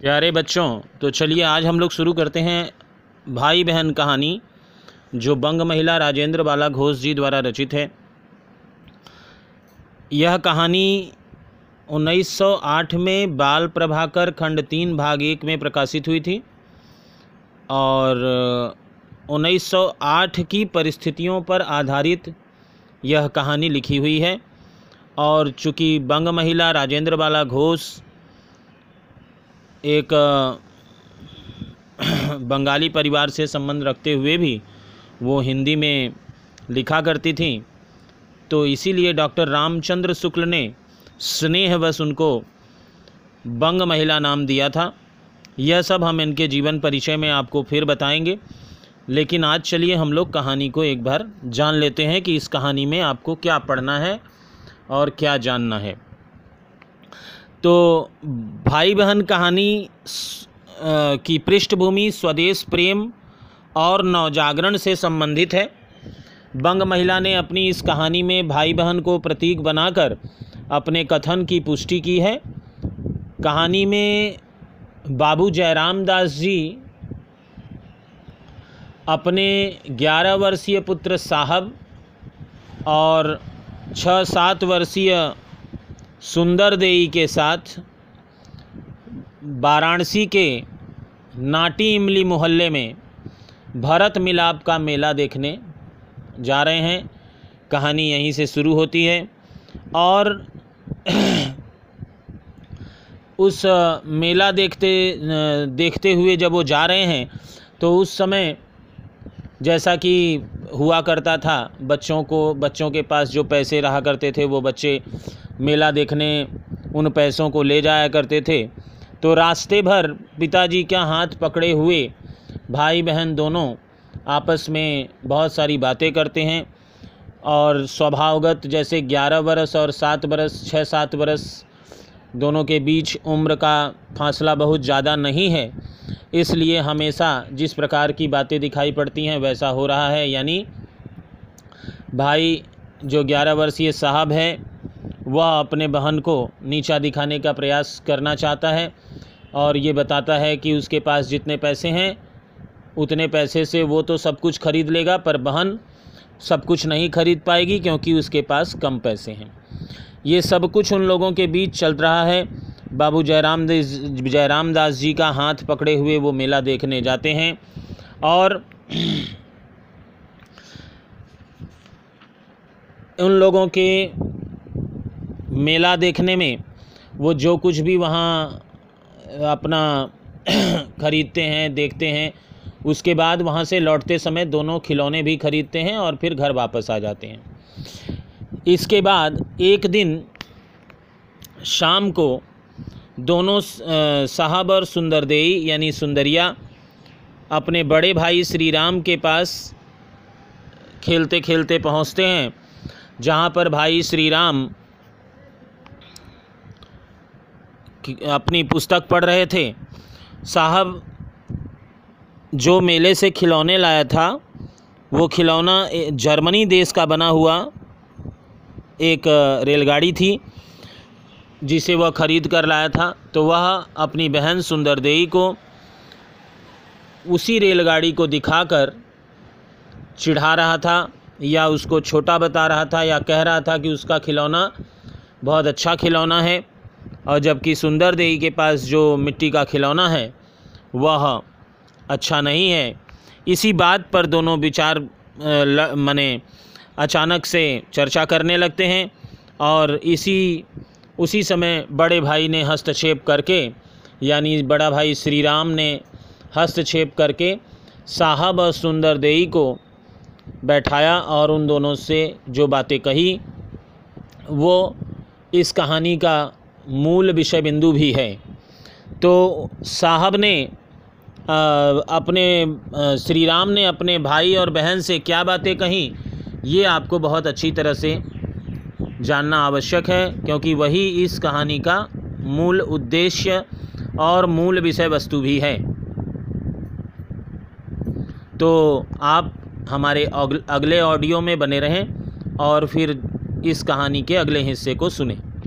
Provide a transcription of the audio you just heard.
प्यारे बच्चों तो चलिए आज हम लोग शुरू करते हैं भाई बहन कहानी, जो बंग महिला राजेंद्र बाला घोष जी द्वारा रचित है। यह कहानी 1908 में बाल प्रभाकर खंड तीन भाग एक में प्रकाशित हुई थी और 1908 की परिस्थितियों पर आधारित यह कहानी लिखी हुई है और चूँकि बंग महिला राजेंद्र बाला घोष एक बंगाली परिवार से संबंध रखते हुए भी वो हिंदी में लिखा करती थी। तो इसीलिए डॉक्टर रामचंद्र शुक्ल ने स्नेहवश उनको बंग महिला नाम दिया था। यह सब हम इनके जीवन परिचय में आपको फिर बताएँगे। लेकिन आज चलिए हम लोग कहानी को एक बार जान लेते हैं कि इस कहानी में आपको क्या पढ़ना है और क्या जानना है। तो भाई बहन कहानी की पृष्ठभूमि स्वदेश प्रेम और नवजागरण से संबंधित है। बंग महिला ने अपनी इस कहानी में भाई बहन को प्रतीक बनाकर अपने कथन की पुष्टि की है। कहानी में बाबू जयराम दास जी अपने ग्यारह वर्षीय पुत्र साहब और छः सात वर्षीय सुंदर देई के साथ वाराणसी के नाटी इमली मोहल्ले में भरत मिलाप का मेला देखने जा रहे हैं। कहानी यहीं से शुरू होती है और उस मेला देखते देखते हुए जब वो जा रहे हैं तो उस समय जैसा कि हुआ करता था, बच्चों को, बच्चों के पास जो पैसे रहा करते थे, वो बच्चे मेला देखने उन पैसों को ले जाया करते थे। तो रास्ते भर पिताजी का हाथ पकड़े हुए भाई बहन दोनों आपस में बहुत सारी बातें करते हैं और स्वभावगत जैसे ग्यारह बरस और सात बरस छः सात बरस दोनों के बीच उम्र का फासला बहुत ज़्यादा नहीं है। इसलिए हमेशा जिस प्रकार की बातें दिखाई पड़ती हैं, वैसा हो रहा है। यानी भाई जो ग्यारह वर्षीय साहब है वह अपने बहन को नीचा दिखाने का प्रयास करना चाहता है और ये बताता है कि उसके पास जितने पैसे हैं, उतने पैसे से वो तो सब कुछ खरीद लेगा, पर बहन सब कुछ नहीं खरीद पाएगी क्योंकि उसके पास कम पैसे हैं। ये सब कुछ उन लोगों के बीच चल रहा है। बाबू जयराम जयराम दास जी का हाथ पकड़े हुए वो मेला देखने जाते हैं और उन लोगों के मेला देखने में वो जो कुछ भी वहाँ अपना ख़रीदते हैं, देखते हैं, उसके बाद वहाँ से लौटते समय दोनों खिलौने भी खरीदते हैं और फिर घर वापस आ जाते हैं। इसके बाद एक दिन शाम को दोनों साहब और सुंदरदेई यानी सुंदरिया अपने बड़े भाई श्री राम के पास खेलते खेलते पहुँचते हैं, जहाँ पर भाई श्री राम अपनी पुस्तक पढ़ रहे थे। साहब, जो मेले से खिलौने लाया था, वो खिलौना जर्मनी देश का बना हुआ एक रेलगाड़ी थी, जिसे वह ख़रीद कर लाया था। तो वह अपनी बहन सुंदरदेई को उसी रेलगाड़ी को दिखाकर चिढ़ा रहा था, या उसको छोटा बता रहा था, या कह रहा था कि उसका खिलौना बहुत अच्छा खिलौना है। और जबकि सुंदर देवी के पास जो मिट्टी का खिलौना है, वह अच्छा नहीं है। इसी बात पर दोनों विचार मने अचानक से चर्चा करने लगते हैं और इसी, उसी समय बड़े भाई ने हस्तक्षेप करके, यानी बड़ा भाई श्री राम ने हस्तक्षेप करके साहब और सुंदर देई को बैठाया और उन दोनों से जो बातें कही, वो इस कहानी का मूल विषय बिंदु भी है। तो साहब ने आ, अपने श्री राम ने अपने भाई और बहन से क्या बातें कहीं ये आपको बहुत अच्छी तरह से जानना आवश्यक है क्योंकि वही इस कहानी का मूल उद्देश्य और मूल विषय वस्तु भी है। तो आप हमारे अगले ऑडियो में बने रहें और फिर इस कहानी के अगले हिस्से को सुने।